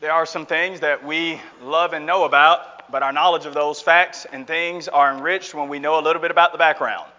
There are some things that we love and know about, but our knowledge of those facts and things are enriched when we know a little bit about the background.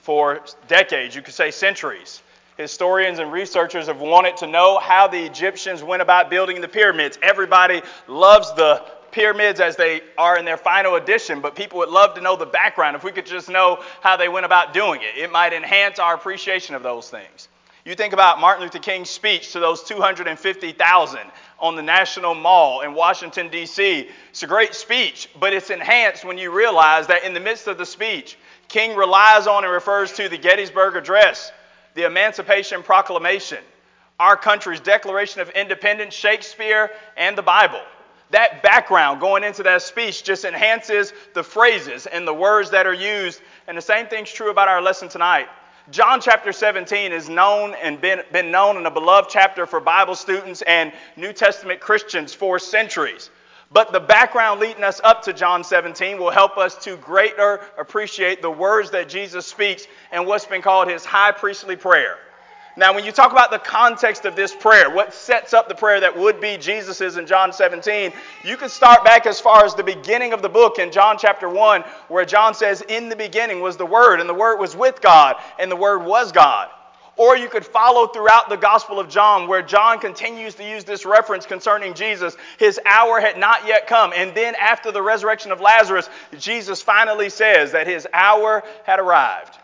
For decades, you could say centuries, historians and researchers have wanted to know how the Egyptians went about building the pyramids. Everybody loves the pyramids as they are in their final edition, but people would love to know the background. If we could just know how they went about doing it, it might enhance our appreciation of those things. You think about Martin Luther King's speech to those 250,000 on the National Mall in Washington, D.C. It's a great speech, but it's enhanced when you realize that in the midst of the speech, King relies on and refers to the Gettysburg Address, the Emancipation Proclamation, our country's Declaration of Independence, Shakespeare, and the Bible. That background going into that speech just enhances the phrases and the words that are used. And the same thing's true about our lesson tonight. John chapter 17 is known and been, been known and a beloved chapter for Bible students and New Testament Christians for centuries. But the background leading us up to John 17 will help us to greater appreciate the words that Jesus speaks and what's been called his high priestly prayer. Now, when you talk about the context of this prayer, what sets up the prayer that would be Jesus's in John 17, you can start back as far as the beginning of the book in John chapter 1, where John says, In the beginning was the Word, and the Word was with God, and the Word was God. Or you could follow throughout the Gospel of John, where John continues to use this reference concerning Jesus. His hour had not yet come. And then, after the resurrection of Lazarus, Jesus finally says that his hour had arrived.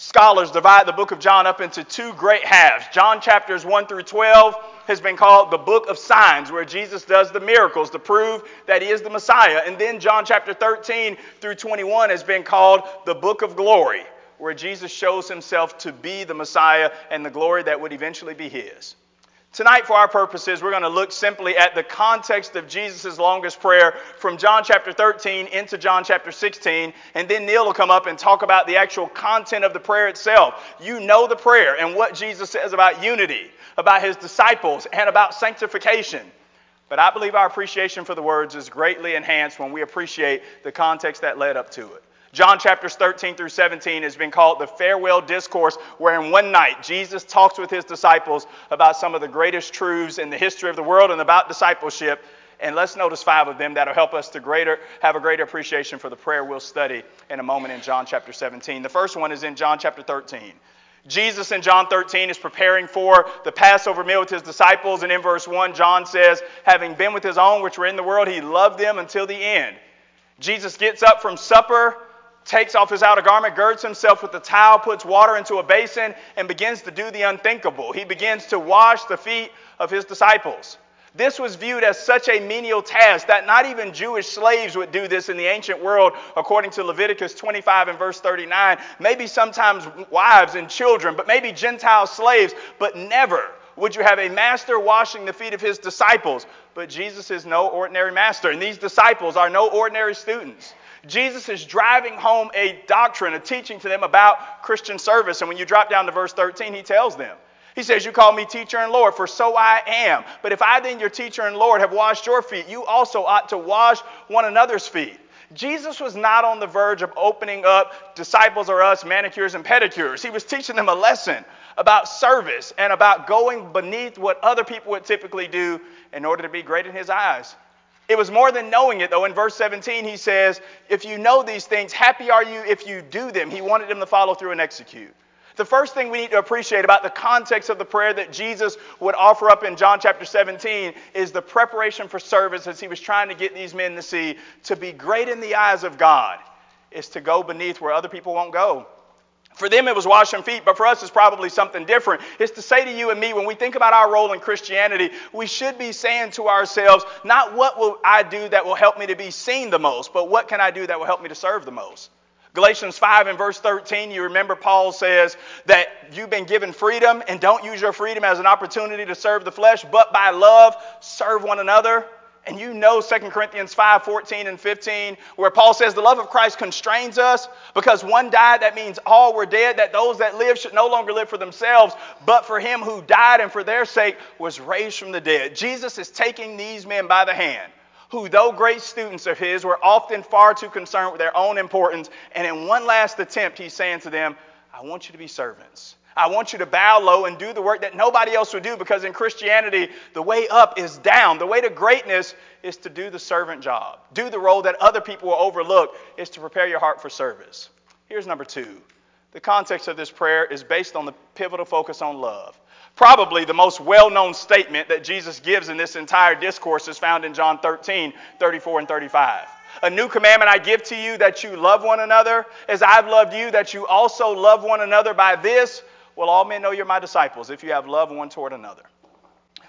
Scholars divide the book of John up into two great halves. John chapters 1 through 12 has been called the book of signs, where Jesus does the miracles to prove that he is the Messiah. And then John chapter 13 through 21 has been called the book of glory, where Jesus shows himself to be the Messiah and the glory that would eventually be his. Tonight, for our purposes, we're going to look simply at the context of Jesus' longest prayer from John chapter 13 into John chapter 16, and then Neal will come up and talk about the actual content of the prayer itself. You know the prayer and what Jesus says about unity, about his disciples, and about sanctification. But I believe our appreciation for the words is greatly enhanced when we appreciate the context that led up to it. John chapters 13 through 17 has been called the farewell discourse, where in one night Jesus talks with his disciples about some of the greatest truths in the history of the world and about discipleship. And let's notice five of them that'll help us to greater have a greater appreciation for the prayer we'll study in a moment in John chapter 17. The first one is in John chapter 13. Jesus in John 13 is preparing for the Passover meal with his disciples, and in verse 1, John says, Having been with his own which were in the world, he loved them until the end. Jesus gets up from supper takes off his outer garment, girds himself with a towel, puts water into a basin, and begins to do the unthinkable. He begins to wash the feet of his disciples. This was viewed as such a menial task that not even Jewish slaves would do this in the ancient world, according to Leviticus 25 and verse 39. Maybe sometimes wives and children, but maybe Gentile slaves, but never would you have a master washing the feet of his disciples. But Jesus is no ordinary master, and these disciples are no ordinary students. Jesus is driving home a doctrine, a teaching to them about Christian service. And when you drop down to verse 13, he tells them, he says, You call me teacher and Lord, for so I am. But if I, then, your teacher and Lord, have washed your feet, you also ought to wash one another's feet. Jesus was not on the verge of opening up disciples or us manicures and pedicures. He was teaching them a lesson about service and about going beneath what other people would typically do in order to be great in his eyes. It was more than knowing it, though. In verse 17, he says, If you know these things, happy are you if you do them. He wanted them to follow through and execute. The first thing we need to appreciate about the context of the prayer that Jesus would offer up in John chapter 17 is the preparation for service as he was trying to get these men to see to be great in the eyes of God is to go beneath where other people won't go. For them, it was washing feet, but for us, it's probably something different. It's to say to you and me, when we think about our role in Christianity, we should be saying to ourselves, not what will I do that will help me to be seen the most, but what can I do that will help me to serve the most. Galatians 5 and verse 13, you remember Paul says that you've been given freedom and don't use your freedom as an opportunity to serve the flesh, but by love serve one another. And you know 2 Corinthians 5 14 and 15, where Paul says, The love of Christ constrains us because one died, that means all were dead, that those that live should no longer live for themselves, but for him who died and for their sake was raised from the dead. Jesus is taking these men by the hand, who, though great students of his, were often far too concerned with their own importance. And in one last attempt, he's saying to them, I want you to be servants. I want you to bow low and do the work that nobody else would do because in Christianity, the way up is down. The way to greatness is to do the servant job. Do the role that other people will overlook is to prepare your heart for service. Here's number two. The context of this prayer is based on the pivotal focus on love. Probably the most well known statement that Jesus gives in this entire discourse is found in John 13, 34, and 35. A new commandment I give to you that you love one another as I've loved you, that you also love one another. By this will all men know you're my disciples if you have love one toward another.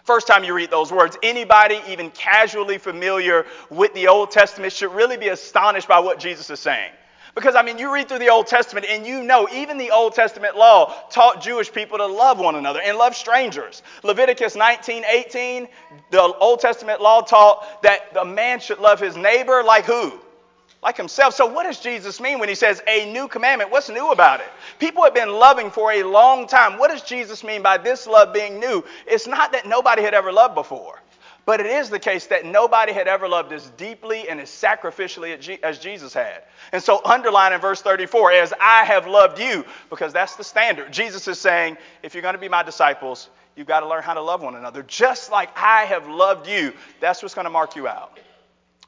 First time you read those words, anybody even casually familiar with the Old Testament should really be astonished by what Jesus is saying. Because, I mean, you read through the Old Testament and you know even the Old Testament law taught Jewish people to love one another and love strangers. Leviticus 19 18, the Old Testament law taught that the man should love his neighbor like who? Like himself. So, what does Jesus mean when he says a new commandment? What's new about it? People have been loving for a long time. What does Jesus mean by this love being new? It's not that nobody had ever loved before, but it is the case that nobody had ever loved as deeply and as sacrificially as Jesus had. And so, underline in verse 34, as I have loved you, because that's the standard. Jesus is saying, if you're going to be my disciples, you've got to learn how to love one another. Just like I have loved you, that's what's going to mark you out.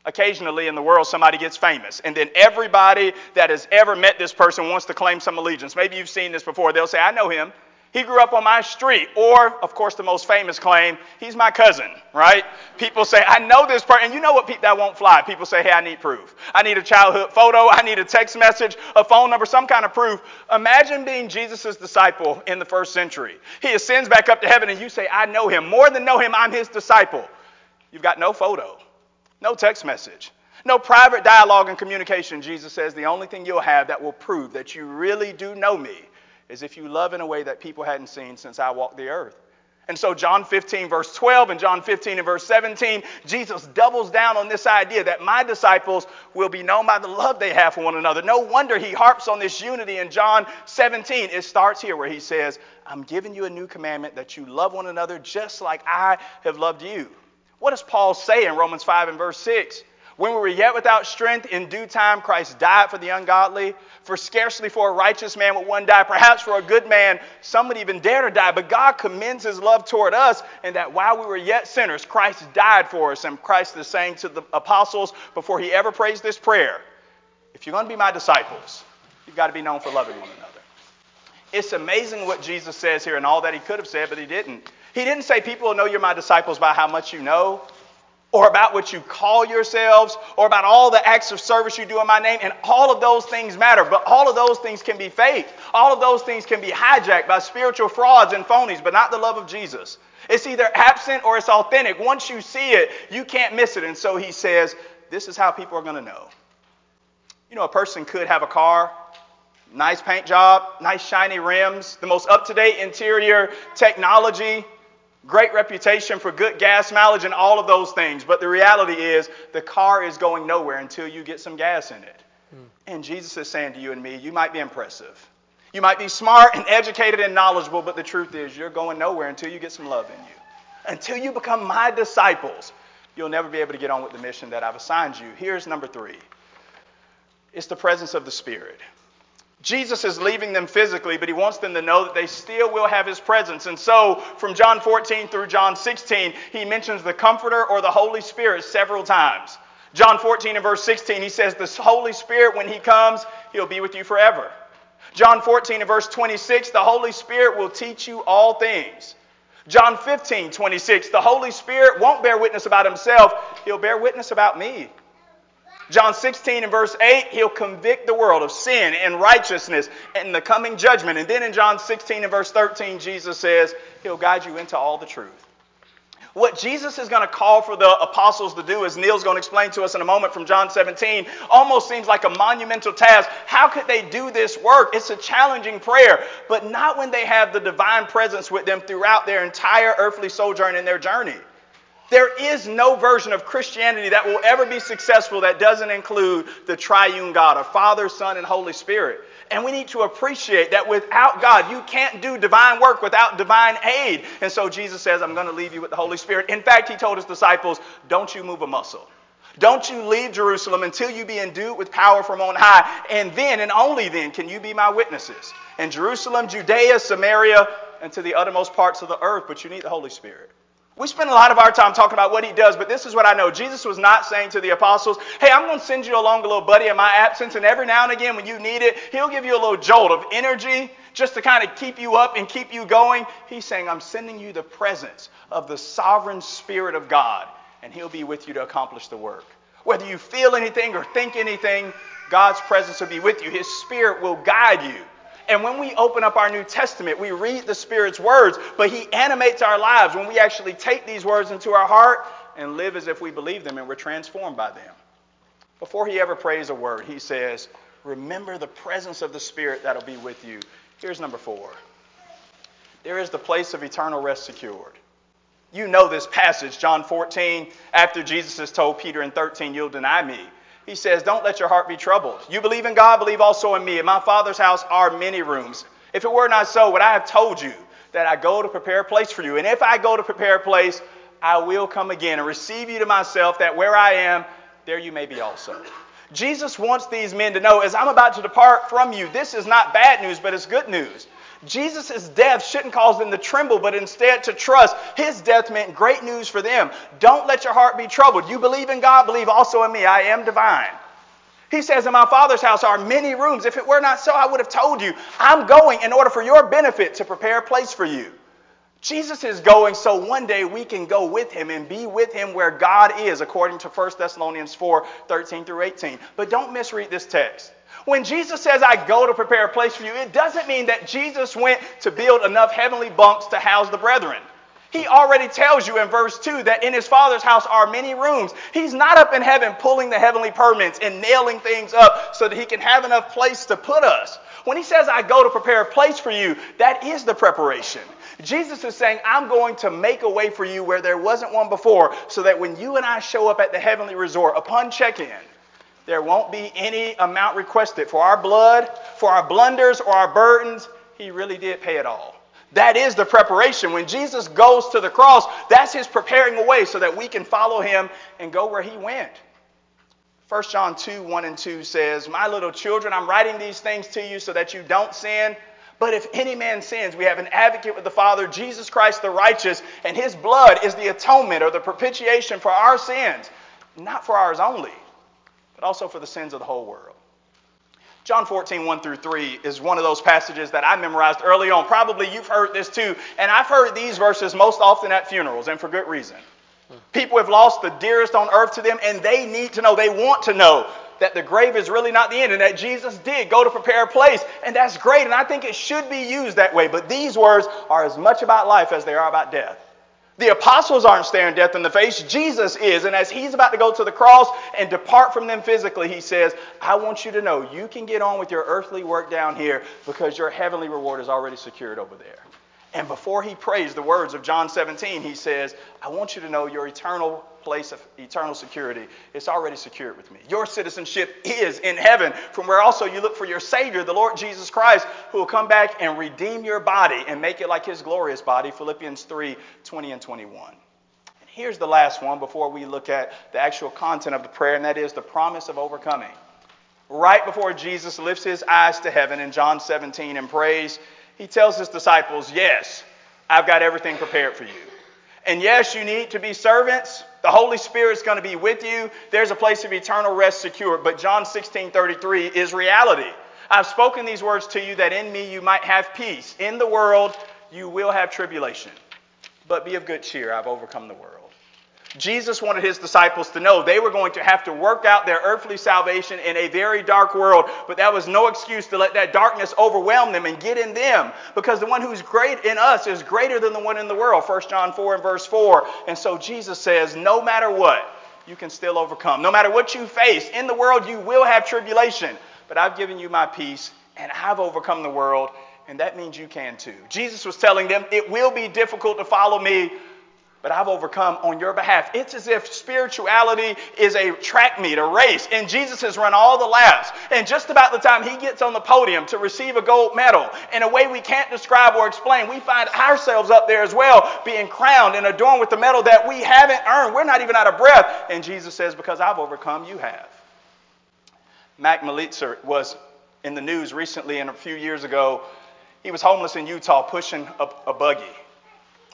Occasionally in the world, somebody gets famous, and then everybody that has ever met this person wants to claim some allegiance. Maybe you've seen this before. They'll say, I know him. He grew up on my street. Or, of course, the most famous claim, he's my cousin, right? People say, I know this person. And you know what? That won't fly. People say, hey, I need proof. I need a childhood photo. I need a text message, a phone number, some kind of proof. Imagine being Jesus' disciple in the first century. He ascends back up to heaven, and you say, I know him. More than know him, I'm his disciple. You've got no photo. No text message. No private dialogue and communication. Jesus says the only thing you'll have that will prove that you really do know me is if you love in a way that people hadn't seen since I walked the earth. And so, John 15, verse 12, and John 15 and verse 17, Jesus doubles down on this idea that my disciples will be known by the love they have for one another. No wonder he harps on this unity in John 17. It starts here where he says, I'm giving you a new commandment that you love one another just like I have loved you. What does Paul say in Romans 5 and verse 6? When we were yet without strength, in due time Christ died for the ungodly. For scarcely for a righteous man would one die. Perhaps for a good man, some would even dare to die. But God commends his love toward us, and that while we were yet sinners, Christ died for us. And Christ is saying to the apostles before he ever prays this prayer if you're going to be my disciples, you've got to be known for loving one another. It's amazing what Jesus says here and all that he could have said, but he didn't. He didn't say people will know you're my disciples by how much you know, or about what you call yourselves, or about all the acts of service you do in my name. And all of those things matter, but all of those things can be fake. All of those things can be hijacked by spiritual frauds and phonies, but not the love of Jesus. It's either absent or it's authentic. Once you see it, you can't miss it. And so he says, This is how people are going to know. You know, a person could have a car, nice paint job, nice shiny rims, the most up to date interior technology, great reputation for good gas mileage and all of those things. But the reality is, the car is going nowhere until you get some gas in it. Mm. And Jesus is saying to you and me, you might be impressive. You might be smart and educated and knowledgeable, but the truth is, you're going nowhere until you get some love in you. Until you become my disciples, you'll never be able to get on with the mission that I've assigned you. Here's number three it's the presence of the Spirit. Jesus is leaving them physically, but he wants them to know that they still will have his presence. And so, from John 14 through John 16, he mentions the Comforter or the Holy Spirit several times. John 14 and verse 16, he says, The Holy Spirit, when he comes, he'll be with you forever. John 14 and verse 26, the Holy Spirit will teach you all things. John 15, 26, the Holy Spirit won't bear witness about himself, he'll bear witness about me. John 16 and verse 8, he'll convict the world of sin and righteousness and the coming judgment. And then in John 16 and verse 13, Jesus says, he'll guide you into all the truth. What Jesus is going to call for the apostles to do, as Neal's going to explain to us in a moment from John 17, almost seems like a monumental task. How could they do this work? It's a challenging prayer, but not when they have the divine presence with them throughout their entire earthly sojourn and their journey. There is no version of Christianity that will ever be successful that doesn't include the triune God of Father, Son, and Holy Spirit. And we need to appreciate that without God, you can't do divine work without divine aid. And so Jesus says, I'm going to leave you with the Holy Spirit. In fact, he told his disciples, Don't you move a muscle. Don't you leave Jerusalem until you be endued with power from on high, and then and only then can you be my witnesses in Jerusalem, Judea, Samaria, and to the uttermost parts of the earth. But you need the Holy Spirit. We spend a lot of our time talking about what he does, but this is what I know. Jesus was not saying to the apostles, Hey, I'm going to send you along a little buddy in my absence, and every now and again when you need it, he'll give you a little jolt of energy just to kind of keep you up and keep you going. He's saying, I'm sending you the presence of the sovereign Spirit of God and He'll be with you to accomplish the work. Whether you feel anything or think anything, God's presence will be with you. His Spirit will guide you. And when we open up our New Testament, we read the Spirit's words, but He animates our lives when we actually take these words into our heart and live as if we believe them and we're transformed by them. Before He ever prays a word, He says, Remember the presence of the Spirit that'll be with you. Here's number four there is the place of eternal rest secured. You know this passage, John 14, after Jesus has told Peter in 13, You'll deny me. He says, Don't let your heart be troubled. You believe in God, believe also in me. In my Father's house are many rooms. If it were not so, would I have told you that I go to prepare a place for you? And if I go to prepare a place, I will come again and receive you to myself, that where I am, there you may be also. Jesus wants these men to know, as I'm about to depart from you, this is not bad news, but it's good news. Jesus' death shouldn't cause them to tremble, but instead to trust. His death meant great news for them. Don't let your heart be troubled. You believe in God, believe also in me. I am divine. He says, In my Father's house are many rooms. If it were not so, I would have told you. I'm going in order for your benefit to prepare a place for you. Jesus is going so one day we can go with him and be with him where God is, according to 1 Thessalonians 4 13 through 18. But don't misread this text. When Jesus says, I go to prepare a place for you, it doesn't mean that Jesus went to build enough heavenly bunks to house the brethren. He already tells you in verse 2 that in his Father's house are many rooms. He's not up in heaven pulling the heavenly permits and nailing things up so that he can have enough place to put us. When he says, I go to prepare a place for you, that is the preparation. Jesus is saying, I'm going to make a way for you where there wasn't one before, so that when you and I show up at the heavenly resort upon check in, there won't be any amount requested for our blood, for our blunders, or our burdens. He really did pay it all. That is the preparation. When Jesus goes to the cross, that's his preparing a way so that we can follow him and go where he went. 1 John 2 1 and 2 says, My little children, I'm writing these things to you so that you don't sin. But if any man sins, we have an advocate with the Father, Jesus Christ the righteous, and his blood is the atonement or the propitiation for our sins, not for ours only but also for the sins of the whole world. John 14, 1 through 3 is one of those passages that I memorized early on. Probably you've heard this too. And I've heard these verses most often at funerals, and for good reason. People have lost the dearest on earth to them, and they need to know, they want to know that the grave is really not the end and that Jesus did go to prepare a place. And that's great, and I think it should be used that way. But these words are as much about life as they are about death. The apostles aren't staring death in the face. Jesus is. And as he's about to go to the cross and depart from them physically, he says, I want you to know you can get on with your earthly work down here because your heavenly reward is already secured over there. And before he prays the words of John 17, he says, I want you to know your eternal place of eternal security. It's already secured with me. Your citizenship is in heaven, from where also you look for your Savior, the Lord Jesus Christ, who will come back and redeem your body and make it like his glorious body. Philippians 3 20 and 21. And here's the last one before we look at the actual content of the prayer, and that is the promise of overcoming. Right before Jesus lifts his eyes to heaven in John 17 and prays, he tells his disciples, Yes, I've got everything prepared for you. And yes, you need to be servants. The Holy Spirit's going to be with you. There's a place of eternal rest secured. But John 16 33 is reality. I've spoken these words to you that in me you might have peace. In the world you will have tribulation. But be of good cheer. I've overcome the world. Jesus wanted his disciples to know they were going to have to work out their earthly salvation in a very dark world, but that was no excuse to let that darkness overwhelm them and get in them because the one who's great in us is greater than the one in the world. 1 John 4 and verse 4. And so Jesus says, no matter what, you can still overcome. No matter what you face in the world, you will have tribulation, but I've given you my peace and I've overcome the world, and that means you can too. Jesus was telling them, it will be difficult to follow me but I've overcome on your behalf. It's as if spirituality is a track meet, a race, and Jesus has run all the laps. And just about the time he gets on the podium to receive a gold medal, in a way we can't describe or explain, we find ourselves up there as well, being crowned and adorned with the medal that we haven't earned. We're not even out of breath. And Jesus says, Because I've overcome, you have. Mac Malitzer was in the news recently and a few years ago. He was homeless in Utah pushing a, a buggy.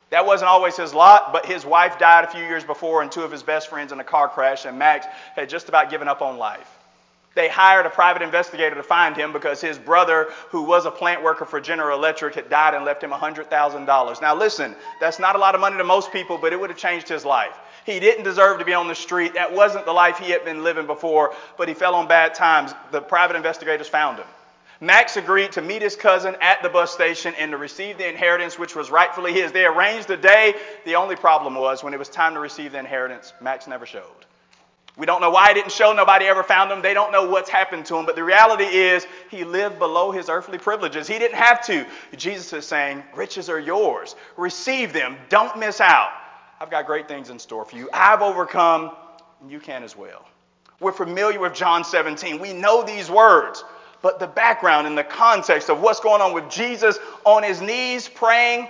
That wasn't always his lot, but his wife died a few years before and two of his best friends in a car crash, and Max had just about given up on life. They hired a private investigator to find him because his brother, who was a plant worker for General Electric, had died and left him $100,000. Now, listen, that's not a lot of money to most people, but it would have changed his life. He didn't deserve to be on the street. That wasn't the life he had been living before, but he fell on bad times. The private investigators found him. Max agreed to meet his cousin at the bus station and to receive the inheritance which was rightfully his. They arranged a day. The only problem was when it was time to receive the inheritance, Max never showed. We don't know why he didn't show. Nobody ever found him. They don't know what's happened to him. But the reality is, he lived below his earthly privileges. He didn't have to. Jesus is saying, Riches are yours. Receive them. Don't miss out. I've got great things in store for you. I've overcome, and you can as well. We're familiar with John 17. We know these words but the background and the context of what's going on with Jesus on his knees praying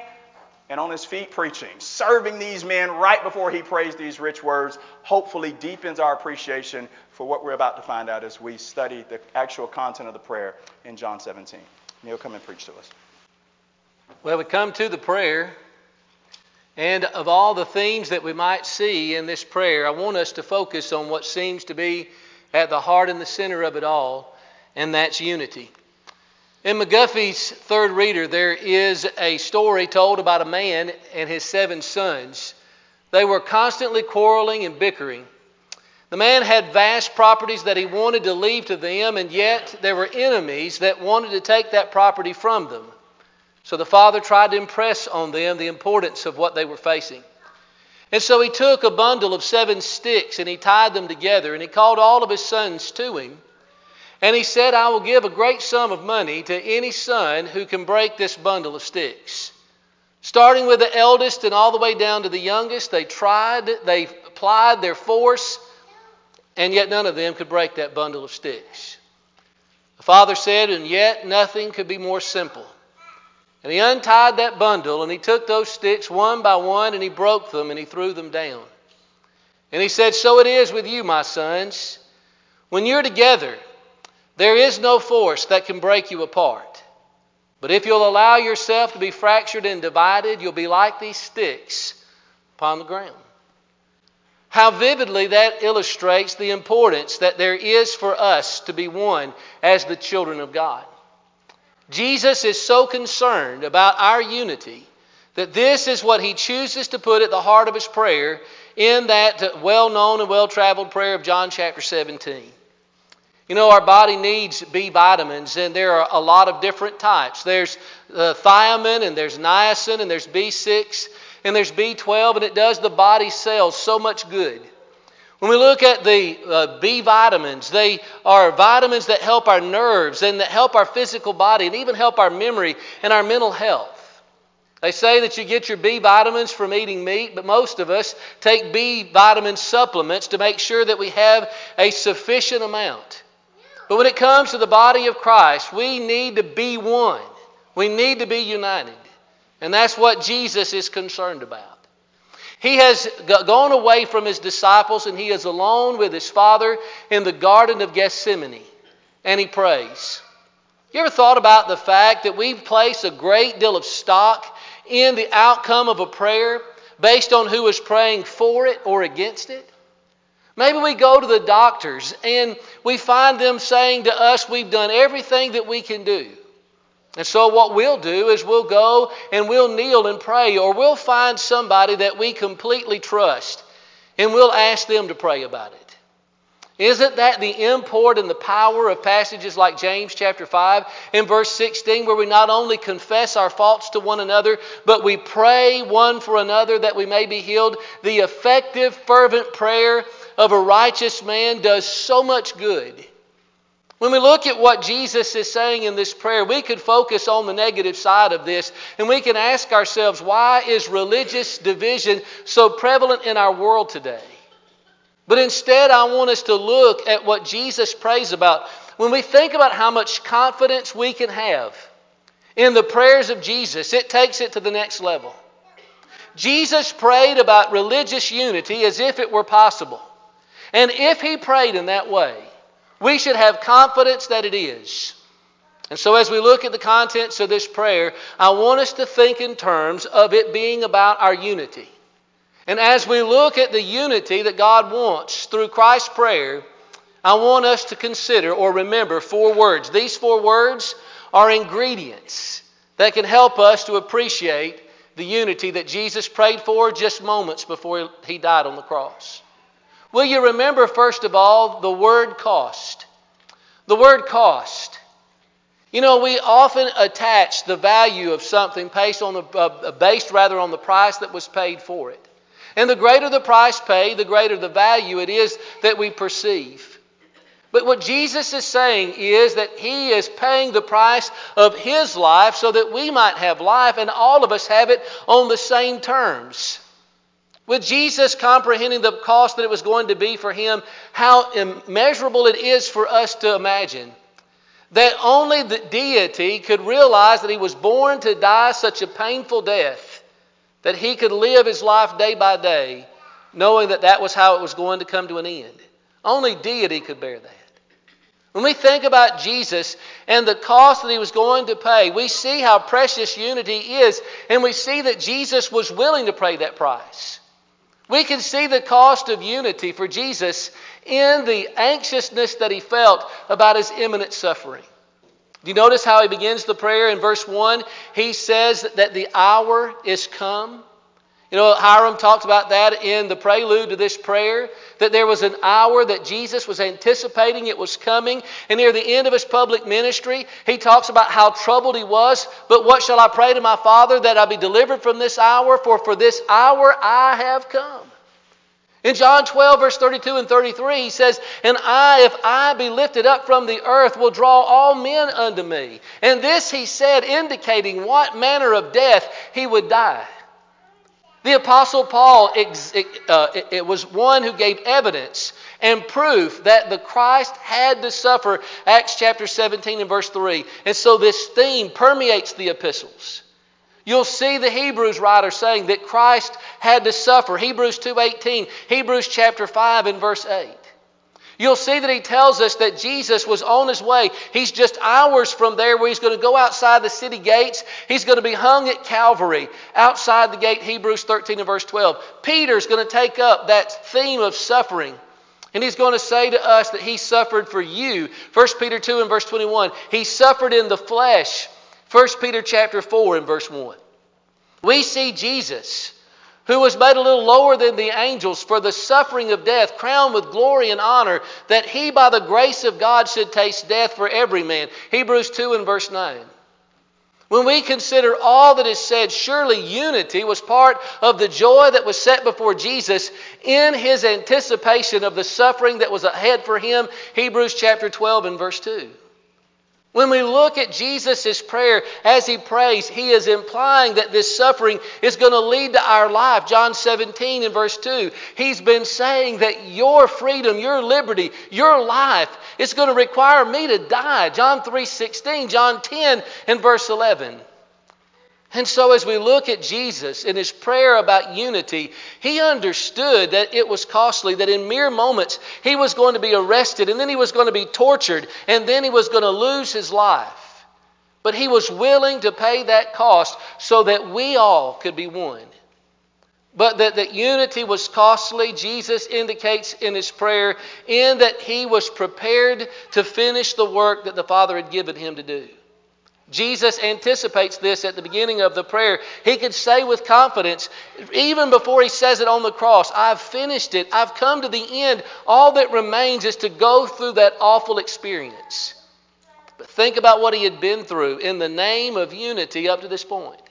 and on his feet preaching, serving these men right before he prays these rich words, hopefully deepens our appreciation for what we're about to find out as we study the actual content of the prayer in John 17. Neal, come and preach to us. Well, we come to the prayer, and of all the themes that we might see in this prayer, I want us to focus on what seems to be at the heart and the center of it all, and that's unity. In McGuffey's third reader, there is a story told about a man and his seven sons. They were constantly quarreling and bickering. The man had vast properties that he wanted to leave to them, and yet there were enemies that wanted to take that property from them. So the father tried to impress on them the importance of what they were facing. And so he took a bundle of seven sticks and he tied them together, and he called all of his sons to him. And he said, I will give a great sum of money to any son who can break this bundle of sticks. Starting with the eldest and all the way down to the youngest, they tried, they applied their force, and yet none of them could break that bundle of sticks. The father said, And yet nothing could be more simple. And he untied that bundle and he took those sticks one by one and he broke them and he threw them down. And he said, So it is with you, my sons. When you're together, there is no force that can break you apart. But if you'll allow yourself to be fractured and divided, you'll be like these sticks upon the ground. How vividly that illustrates the importance that there is for us to be one as the children of God. Jesus is so concerned about our unity that this is what he chooses to put at the heart of his prayer in that well known and well traveled prayer of John chapter 17. You know, our body needs B vitamins, and there are a lot of different types. There's uh, thiamine, and there's niacin, and there's B6, and there's B12, and it does the body cells so much good. When we look at the uh, B vitamins, they are vitamins that help our nerves and that help our physical body and even help our memory and our mental health. They say that you get your B vitamins from eating meat, but most of us take B vitamin supplements to make sure that we have a sufficient amount. But when it comes to the body of Christ, we need to be one. We need to be united. And that's what Jesus is concerned about. He has gone away from his disciples and he is alone with his Father in the Garden of Gethsemane. And he prays. You ever thought about the fact that we place a great deal of stock in the outcome of a prayer based on who is praying for it or against it? Maybe we go to the doctors and we find them saying to us, We've done everything that we can do. And so, what we'll do is we'll go and we'll kneel and pray, or we'll find somebody that we completely trust and we'll ask them to pray about it. Isn't that the import and the power of passages like James chapter 5 and verse 16, where we not only confess our faults to one another, but we pray one for another that we may be healed? The effective, fervent prayer of a righteous man does so much good. When we look at what Jesus is saying in this prayer, we could focus on the negative side of this and we can ask ourselves why is religious division so prevalent in our world today? But instead, I want us to look at what Jesus prays about. When we think about how much confidence we can have in the prayers of Jesus, it takes it to the next level. Jesus prayed about religious unity as if it were possible. And if he prayed in that way, we should have confidence that it is. And so, as we look at the contents of this prayer, I want us to think in terms of it being about our unity. And as we look at the unity that God wants through Christ's prayer, I want us to consider or remember four words. These four words are ingredients that can help us to appreciate the unity that Jesus prayed for just moments before he died on the cross. Will you remember, first of all, the word cost? The word cost. You know, we often attach the value of something based on the, uh, based rather on the price that was paid for it. And the greater the price paid, the greater the value it is that we perceive. But what Jesus is saying is that He is paying the price of His life so that we might have life and all of us have it on the same terms. With Jesus comprehending the cost that it was going to be for him, how immeasurable it is for us to imagine that only the deity could realize that he was born to die such a painful death that he could live his life day by day knowing that that was how it was going to come to an end. Only deity could bear that. When we think about Jesus and the cost that he was going to pay, we see how precious unity is, and we see that Jesus was willing to pay that price. We can see the cost of unity for Jesus in the anxiousness that he felt about his imminent suffering. Do you notice how he begins the prayer in verse 1? He says that the hour is come. You know, Hiram talked about that in the prelude to this prayer, that there was an hour that Jesus was anticipating it was coming. And near the end of his public ministry, he talks about how troubled he was. But what shall I pray to my Father that I be delivered from this hour? For for this hour I have come. In John 12, verse 32 and 33, he says, And I, if I be lifted up from the earth, will draw all men unto me. And this he said, indicating what manner of death he would die. The Apostle Paul uh, it was one who gave evidence and proof that the Christ had to suffer, Acts chapter 17 and verse 3. And so this theme permeates the epistles. You'll see the Hebrews writer saying that Christ had to suffer. Hebrews 2:18, Hebrews chapter 5 and verse 8. You'll see that he tells us that Jesus was on his way. He's just hours from there where he's going to go outside the city gates. He's going to be hung at Calvary outside the gate, Hebrews 13 and verse 12. Peter's going to take up that theme of suffering. And he's going to say to us that he suffered for you. 1 Peter 2 and verse 21. He suffered in the flesh. 1 Peter chapter 4 and verse 1. We see Jesus who was made a little lower than the angels for the suffering of death, crowned with glory and honor, that he by the grace of God should taste death for every man. Hebrews 2 and verse 9. When we consider all that is said, surely unity was part of the joy that was set before Jesus in his anticipation of the suffering that was ahead for him. Hebrews chapter 12 and verse 2. When we look at Jesus' prayer as he prays, he is implying that this suffering is going to lead to our life. John 17 in verse 2, he's been saying that your freedom, your liberty, your life is going to require me to die. John 3 16, John 10 in verse 11. And so, as we look at Jesus in his prayer about unity, he understood that it was costly, that in mere moments he was going to be arrested, and then he was going to be tortured, and then he was going to lose his life. But he was willing to pay that cost so that we all could be one. But that, that unity was costly, Jesus indicates in his prayer, in that he was prepared to finish the work that the Father had given him to do. Jesus anticipates this at the beginning of the prayer. He could say with confidence, even before he says it on the cross, I've finished it. I've come to the end. All that remains is to go through that awful experience. But think about what he had been through in the name of unity up to this point.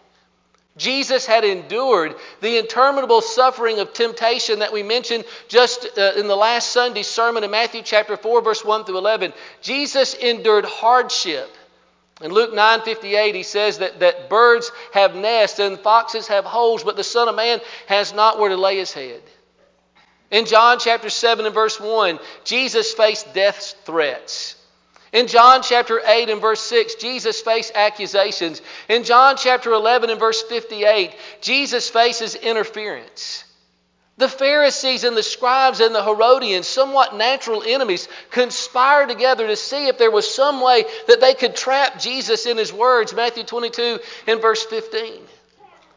Jesus had endured the interminable suffering of temptation that we mentioned just uh, in the last Sunday's sermon in Matthew chapter 4, verse 1 through 11. Jesus endured hardship. In Luke 9:58, he says that, that birds have nests and foxes have holes, but the Son of Man has not where to lay his head. In John chapter 7 and verse 1, Jesus faced death threats. In John chapter 8 and verse 6, Jesus faced accusations. In John chapter 11 and verse 58, Jesus faces interference. The Pharisees and the scribes and the Herodians, somewhat natural enemies, conspired together to see if there was some way that they could trap Jesus in his words. Matthew 22 and verse 15.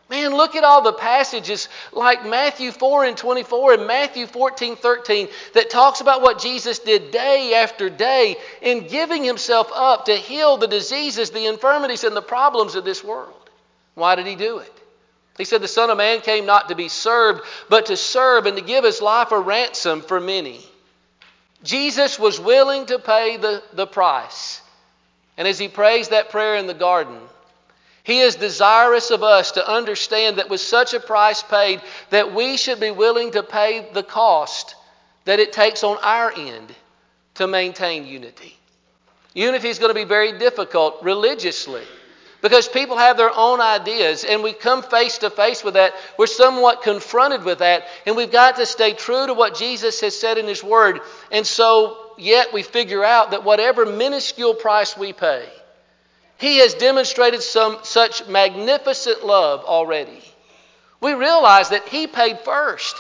Man, look at all the passages like Matthew 4 and 24 and Matthew 14, 13 that talks about what Jesus did day after day in giving himself up to heal the diseases, the infirmities, and the problems of this world. Why did he do it? He said, The Son of Man came not to be served, but to serve and to give his life a ransom for many. Jesus was willing to pay the, the price. And as he prays that prayer in the garden, he is desirous of us to understand that with such a price paid, that we should be willing to pay the cost that it takes on our end to maintain unity. Unity is going to be very difficult religiously because people have their own ideas and we come face to face with that. We're somewhat confronted with that and we've got to stay true to what Jesus has said in His Word. And so, yet we figure out that whatever minuscule price we pay, he has demonstrated some such magnificent love already. We realize that He paid first,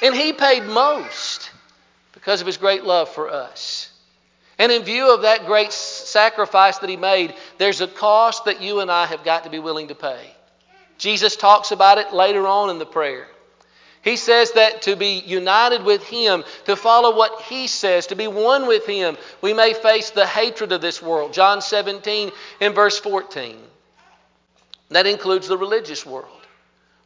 and He paid most because of His great love for us. And in view of that great sacrifice that He made, there's a cost that you and I have got to be willing to pay. Jesus talks about it later on in the prayer. He says that to be united with Him, to follow what He says, to be one with Him, we may face the hatred of this world. John 17 and verse 14. That includes the religious world.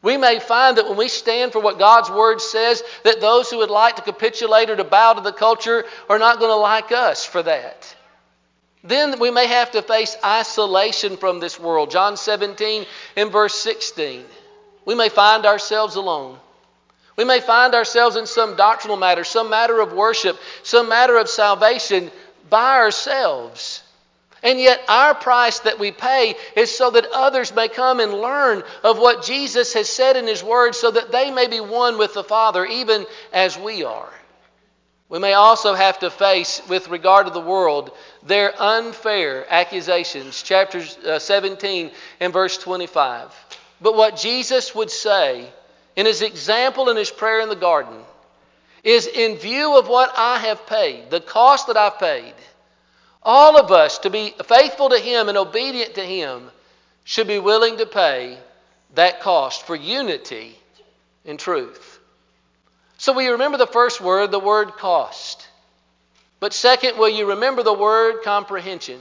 We may find that when we stand for what God's Word says, that those who would like to capitulate or to bow to the culture are not going to like us for that. Then we may have to face isolation from this world. John 17 and verse 16. We may find ourselves alone. We may find ourselves in some doctrinal matter, some matter of worship, some matter of salvation by ourselves. And yet, our price that we pay is so that others may come and learn of what Jesus has said in His Word so that they may be one with the Father, even as we are. We may also have to face, with regard to the world, their unfair accusations. Chapter uh, 17 and verse 25. But what Jesus would say in his example in his prayer in the garden is in view of what I have paid, the cost that I've paid, all of us to be faithful to him and obedient to him should be willing to pay that cost for unity in truth. So, will you remember the first word, the word cost? But second, will you remember the word comprehension?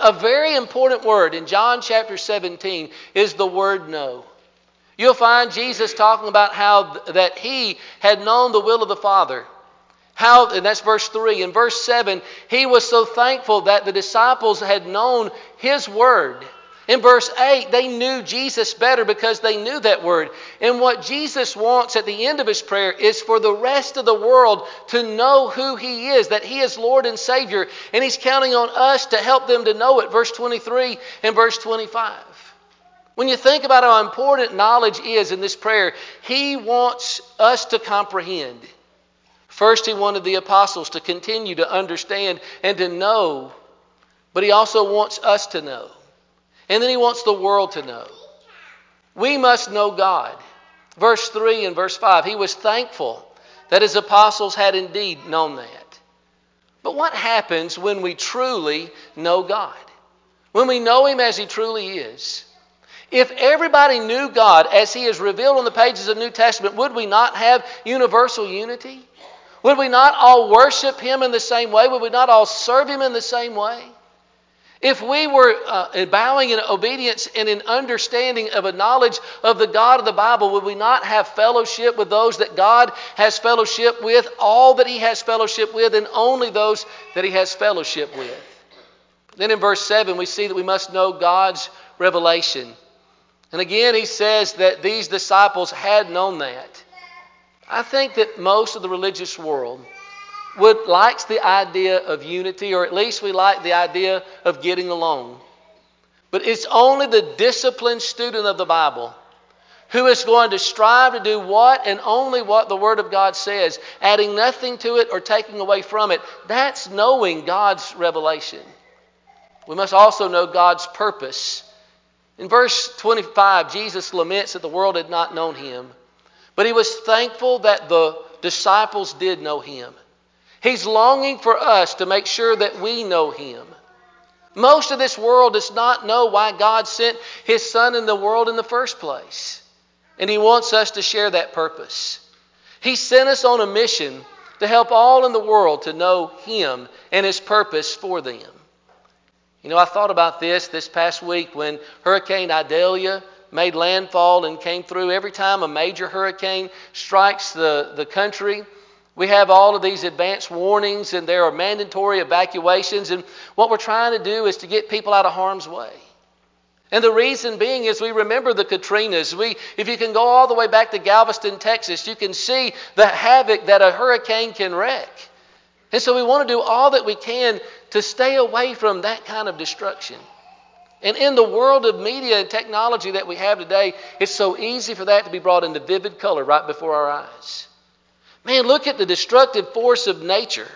A very important word in John chapter 17 is the word know. You'll find Jesus talking about how that he had known the will of the Father. How, and that's verse 3. In verse 7, he was so thankful that the disciples had known his word. In verse 8, they knew Jesus better because they knew that word. And what Jesus wants at the end of his prayer is for the rest of the world to know who he is, that he is Lord and Savior. And he's counting on us to help them to know it. Verse 23 and verse 25. When you think about how important knowledge is in this prayer, he wants us to comprehend. First, he wanted the apostles to continue to understand and to know, but he also wants us to know. And then he wants the world to know. We must know God. Verse 3 and verse 5, he was thankful that his apostles had indeed known that. But what happens when we truly know God? When we know him as he truly is? If everybody knew God as He is revealed on the pages of the New Testament, would we not have universal unity? Would we not all worship Him in the same way? Would we not all serve Him in the same way? If we were uh, bowing in obedience and in understanding of a knowledge of the God of the Bible, would we not have fellowship with those that God has fellowship with, all that He has fellowship with, and only those that He has fellowship with? Then in verse 7, we see that we must know God's revelation. And again, he says that these disciples had known that. I think that most of the religious world would likes the idea of unity, or at least we like the idea of getting along. But it's only the disciplined student of the Bible who is going to strive to do what and only what the Word of God says, adding nothing to it or taking away from it. That's knowing God's revelation. We must also know God's purpose. In verse 25, Jesus laments that the world had not known him, but he was thankful that the disciples did know him. He's longing for us to make sure that we know him. Most of this world does not know why God sent his Son in the world in the first place. And He wants us to share that purpose. He sent us on a mission to help all in the world to know Him and His purpose for them. You know, I thought about this this past week when Hurricane Idalia made landfall and came through. Every time a major hurricane strikes the, the country, we have all of these advance warnings and there are mandatory evacuations. And what we're trying to do is to get people out of harm's way. And the reason being is we remember the Katrinas. We, if you can go all the way back to Galveston, Texas, you can see the havoc that a hurricane can wreak. And so we want to do all that we can to stay away from that kind of destruction. And in the world of media and technology that we have today, it's so easy for that to be brought into vivid color right before our eyes. Man, look at the destructive force of nature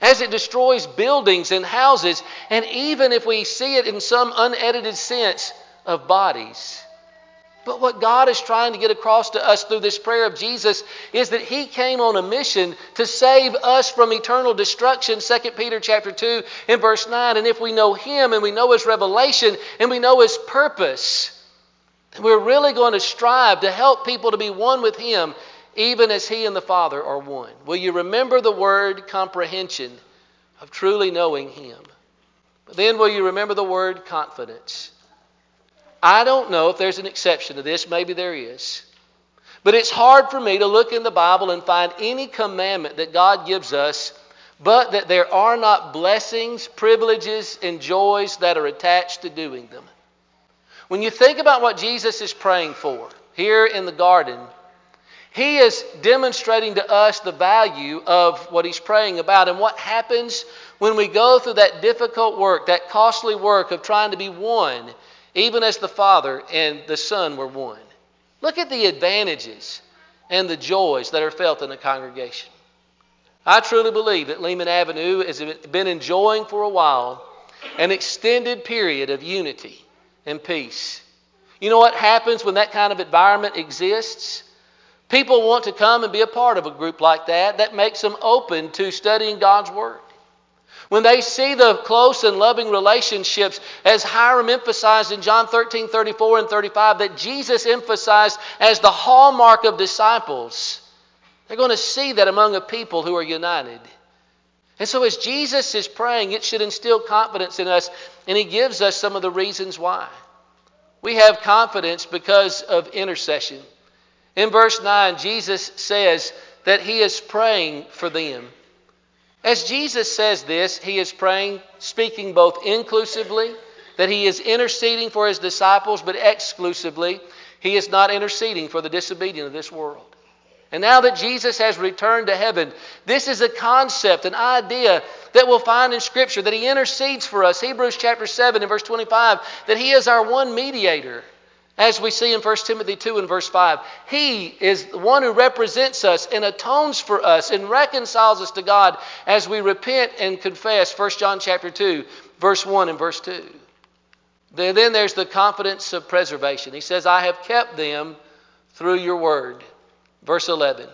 as it destroys buildings and houses, and even if we see it in some unedited sense of bodies. But what God is trying to get across to us through this prayer of Jesus is that he came on a mission to save us from eternal destruction, 2 Peter chapter 2 and verse 9. And if we know him and we know his revelation and we know his purpose, we're really going to strive to help people to be one with him even as he and the Father are one. Will you remember the word comprehension of truly knowing him? But then will you remember the word confidence? I don't know if there's an exception to this, maybe there is. But it's hard for me to look in the Bible and find any commandment that God gives us, but that there are not blessings, privileges, and joys that are attached to doing them. When you think about what Jesus is praying for here in the garden, he is demonstrating to us the value of what he's praying about and what happens when we go through that difficult work, that costly work of trying to be one, even as the Father and the Son were one. Look at the advantages and the joys that are felt in the congregation. I truly believe that Lehman Avenue has been enjoying for a while an extended period of unity and peace. You know what happens when that kind of environment exists? People want to come and be a part of a group like that. That makes them open to studying God's Word. When they see the close and loving relationships, as Hiram emphasized in John 13, 34, and 35, that Jesus emphasized as the hallmark of disciples, they're going to see that among a people who are united. And so, as Jesus is praying, it should instill confidence in us, and He gives us some of the reasons why. We have confidence because of intercession. In verse 9, Jesus says that he is praying for them. As Jesus says this, he is praying, speaking both inclusively, that he is interceding for his disciples, but exclusively, he is not interceding for the disobedient of this world. And now that Jesus has returned to heaven, this is a concept, an idea that we'll find in Scripture that He intercedes for us. Hebrews chapter 7 and verse 25, that He is our one mediator as we see in 1 Timothy 2 and verse 5, He is the one who represents us and atones for us and reconciles us to God as we repent and confess. 1 John chapter 2, verse 1 and verse 2. Then there's the confidence of preservation. He says, I have kept them through your word. Verse 11.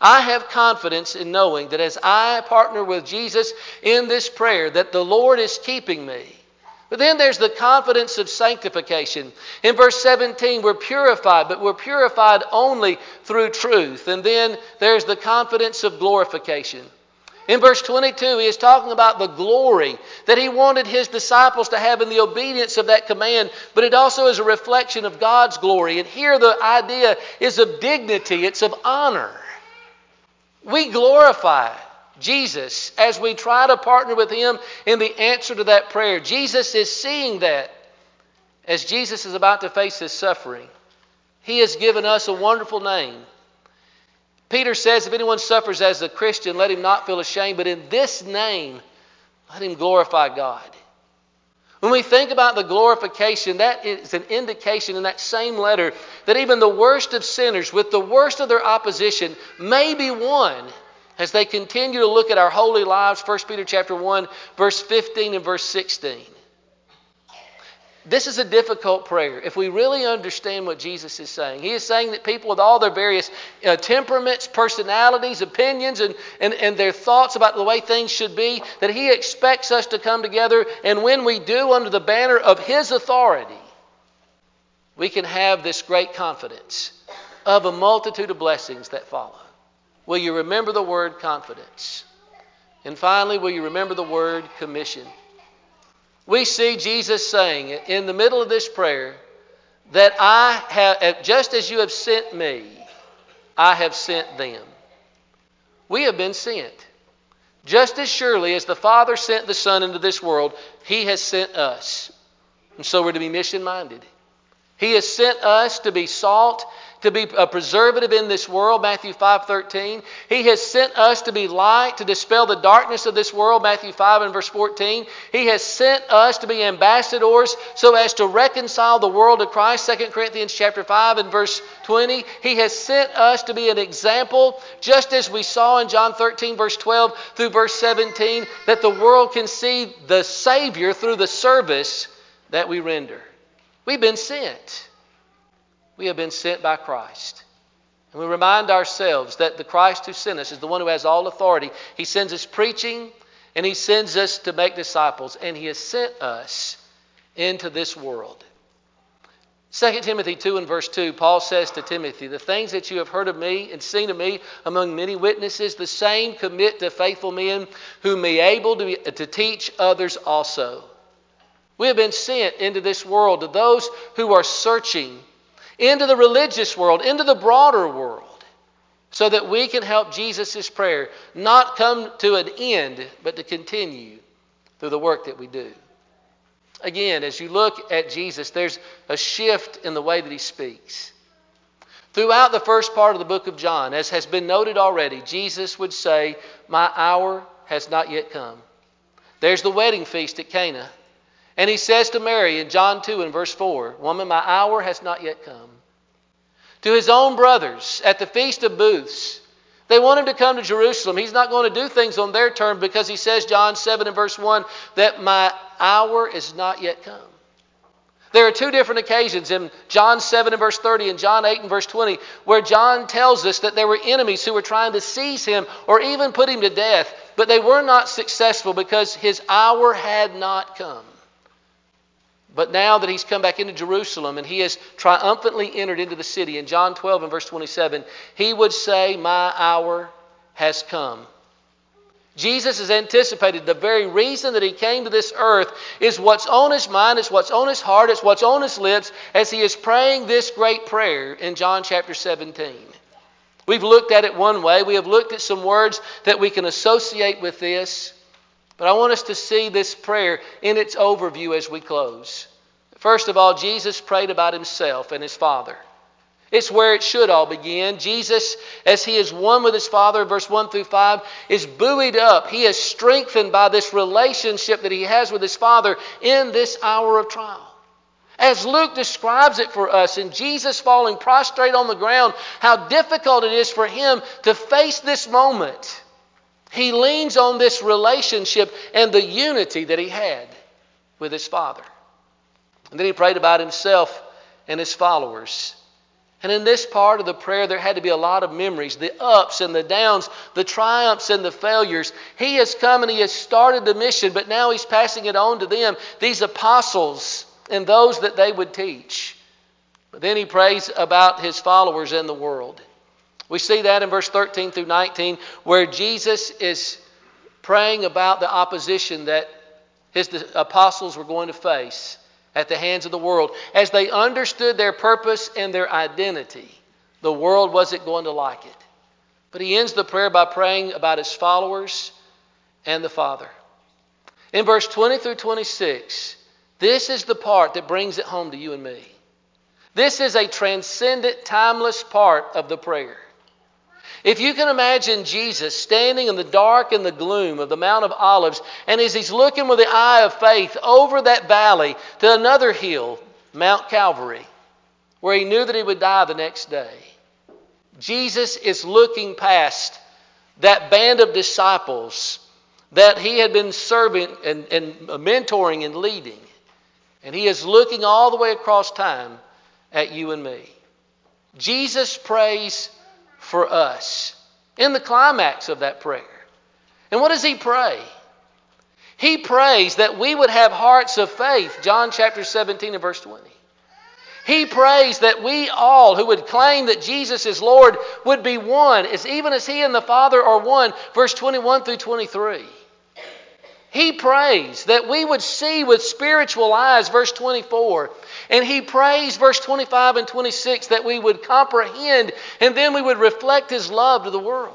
I have confidence in knowing that as I partner with Jesus in this prayer, that the Lord is keeping me. But then there's the confidence of sanctification. In verse 17, we're purified, but we're purified only through truth. And then there's the confidence of glorification. In verse 22, he is talking about the glory that he wanted his disciples to have in the obedience of that command, but it also is a reflection of God's glory. And here the idea is of dignity, it's of honor. We glorify Jesus as we try to partner with Him in the answer to that prayer. Jesus is seeing that. as Jesus is about to face his suffering, he has given us a wonderful name. Peter says, If anyone suffers as a Christian, let him not feel ashamed, but in this name, let him glorify God. When we think about the glorification, that is an indication in that same letter that even the worst of sinners, with the worst of their opposition, may be won as they continue to look at our holy lives. 1 Peter chapter 1, verse 15 and verse 16. This is a difficult prayer if we really understand what Jesus is saying. He is saying that people with all their various uh, temperaments, personalities, opinions, and, and, and their thoughts about the way things should be, that He expects us to come together, and when we do, under the banner of His authority, we can have this great confidence of a multitude of blessings that follow. Will you remember the word confidence? And finally, will you remember the word commission? we see Jesus saying in the middle of this prayer that I have, eh, just as you have sent me, I have sent them. We have been sent. Just as surely as the Father sent the Son into this world, He has sent us. And so we're to be mission minded. He has sent us to be salt to be a preservative in this world, Matthew 5:13. He has sent us to be light to dispel the darkness of this world, Matthew 5 and verse 14. He has sent us to be ambassadors so as to reconcile the world to Christ, 2 Corinthians chapter 5 and verse 20. He has sent us to be an example, just as we saw in John 13 verse 12 through verse 17, that the world can see the Savior through the service that we render. We've been sent we have been sent by Christ. And we remind ourselves that the Christ who sent us is the one who has all authority. He sends us preaching and He sends us to make disciples, and He has sent us into this world. 2 Timothy 2 and verse 2, Paul says to Timothy, The things that you have heard of me and seen of me among many witnesses, the same commit to faithful men who may be able to, to teach others also. We have been sent into this world to those who are searching into the religious world, into the broader world, so that we can help Jesus' prayer not come to an end, but to continue through the work that we do. Again, as you look at Jesus, there's a shift in the way that he speaks. Throughout the first part of the book of John, as has been noted already, Jesus would say, My hour has not yet come. There's the wedding feast at Cana. And he says to Mary in John 2 and verse 4, Woman, my hour has not yet come. To his own brothers at the Feast of Booths, they want him to come to Jerusalem. He's not going to do things on their term because he says, John 7 and verse 1, that my hour is not yet come. There are two different occasions in John 7 and verse 30 and John 8 and verse 20 where John tells us that there were enemies who were trying to seize him or even put him to death, but they were not successful because his hour had not come. But now that he's come back into Jerusalem and he has triumphantly entered into the city, in John 12 and verse 27, he would say, My hour has come. Jesus has anticipated the very reason that he came to this earth is what's on his mind, it's what's on his heart, it's what's on his lips as he is praying this great prayer in John chapter 17. We've looked at it one way. We have looked at some words that we can associate with this. But I want us to see this prayer in its overview as we close. First of all, Jesus prayed about himself and his Father. It's where it should all begin. Jesus, as he is one with his Father, verse 1 through 5, is buoyed up. He is strengthened by this relationship that he has with his Father in this hour of trial. As Luke describes it for us, in Jesus falling prostrate on the ground, how difficult it is for him to face this moment. He leans on this relationship and the unity that he had with his Father. And then he prayed about himself and his followers. And in this part of the prayer, there had to be a lot of memories the ups and the downs, the triumphs and the failures. He has come and he has started the mission, but now he's passing it on to them, these apostles and those that they would teach. But then he prays about his followers and the world. We see that in verse 13 through 19, where Jesus is praying about the opposition that his apostles were going to face at the hands of the world. As they understood their purpose and their identity, the world wasn't going to like it. But he ends the prayer by praying about his followers and the Father. In verse 20 through 26, This is the part that brings it home to you and me. This is a transcendent, timeless part of the prayer. If you can imagine Jesus standing in the dark and the gloom of the Mount of Olives, and as he's looking with the eye of faith over that valley to another hill, Mount Calvary, where he knew that he would die the next day, Jesus is looking past that band of disciples that he had been serving and, and mentoring and leading. And he is looking all the way across time at you and me. Jesus prays for us in the climax of that prayer. And what does he pray? He prays that we would have hearts of faith, John chapter 17 and verse 20. He prays that we all who would claim that Jesus is Lord would be one, as even as He and the Father are one, verse 21 through 23. He prays that we would see with spiritual eyes, verse 24. And he prays, verse 25 and 26, that we would comprehend and then we would reflect his love to the world.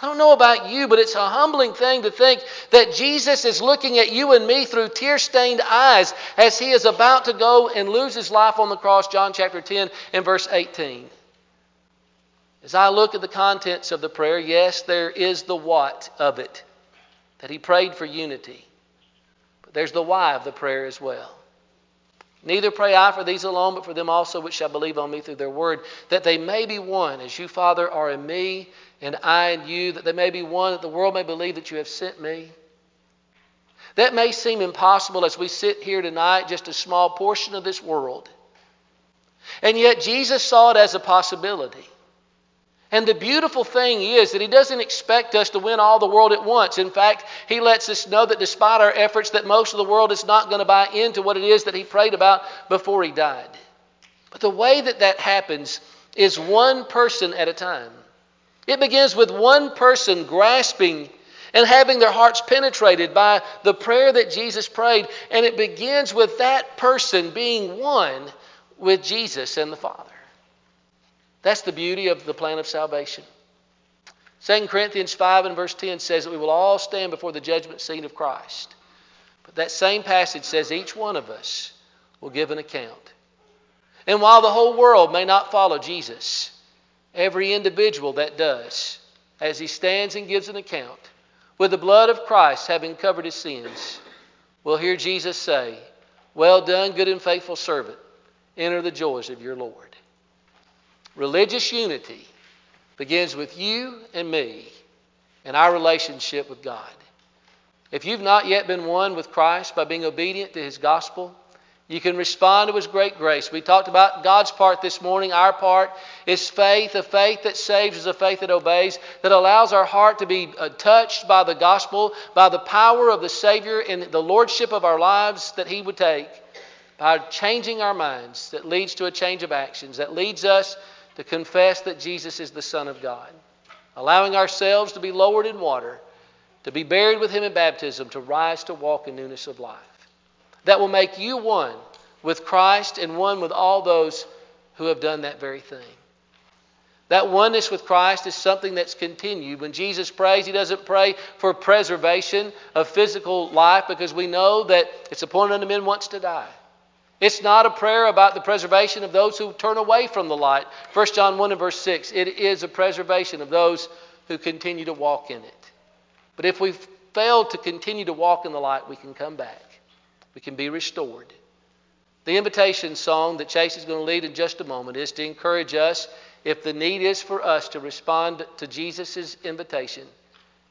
I don't know about you, but it's a humbling thing to think that Jesus is looking at you and me through tear stained eyes as he is about to go and lose his life on the cross, John chapter 10 and verse 18. As I look at the contents of the prayer, yes, there is the what of it that he prayed for unity. But there's the why of the prayer as well. Neither pray I for these alone, but for them also which shall believe on me through their word, that they may be one, as you, Father, are in me, and I in you, that they may be one, that the world may believe that you have sent me. That may seem impossible as we sit here tonight, just a small portion of this world. And yet Jesus saw it as a possibility. And the beautiful thing is that he doesn't expect us to win all the world at once. In fact, he lets us know that despite our efforts that most of the world is not going to buy into what it is that he prayed about before he died. But the way that that happens is one person at a time. It begins with one person grasping and having their hearts penetrated by the prayer that Jesus prayed, and it begins with that person being one with Jesus and the Father. That's the beauty of the plan of salvation. 2 Corinthians 5 and verse 10 says that we will all stand before the judgment seat of Christ. But that same passage says each one of us will give an account. And while the whole world may not follow Jesus, every individual that does, as he stands and gives an account, with the blood of Christ having covered his sins, will hear Jesus say, Well done, good and faithful servant. Enter the joys of your Lord. Religious unity begins with you and me and our relationship with God. If you've not yet been one with Christ by being obedient to His gospel, you can respond to His great grace. We talked about God's part this morning. Our part is faith. A faith that saves is a faith that obeys, that allows our heart to be uh, touched by the gospel, by the power of the Savior and the lordship of our lives that He would take, by changing our minds, that leads to a change of actions, that leads us to confess that Jesus is the Son of God, allowing ourselves to be lowered in water, to be buried with Him in baptism, to rise to walk in newness of life. That will make you one with Christ and one with all those who have done that very thing. That oneness with Christ is something that's continued. When Jesus prays, he doesn't pray for preservation of physical life because we know that it's appointed unto men once to die. It's not a prayer about the preservation of those who turn away from the light. 1 John 1 and verse 6. It is a preservation of those who continue to walk in it. But if we fail to continue to walk in the light, we can come back. We can be restored. The invitation song that Chase is going to lead in just a moment is to encourage us, if the need is for us to respond to Jesus' invitation,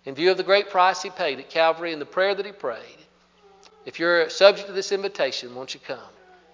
in view of the great price he paid at Calvary and the prayer that he prayed. If you're subject to this invitation, won't you come?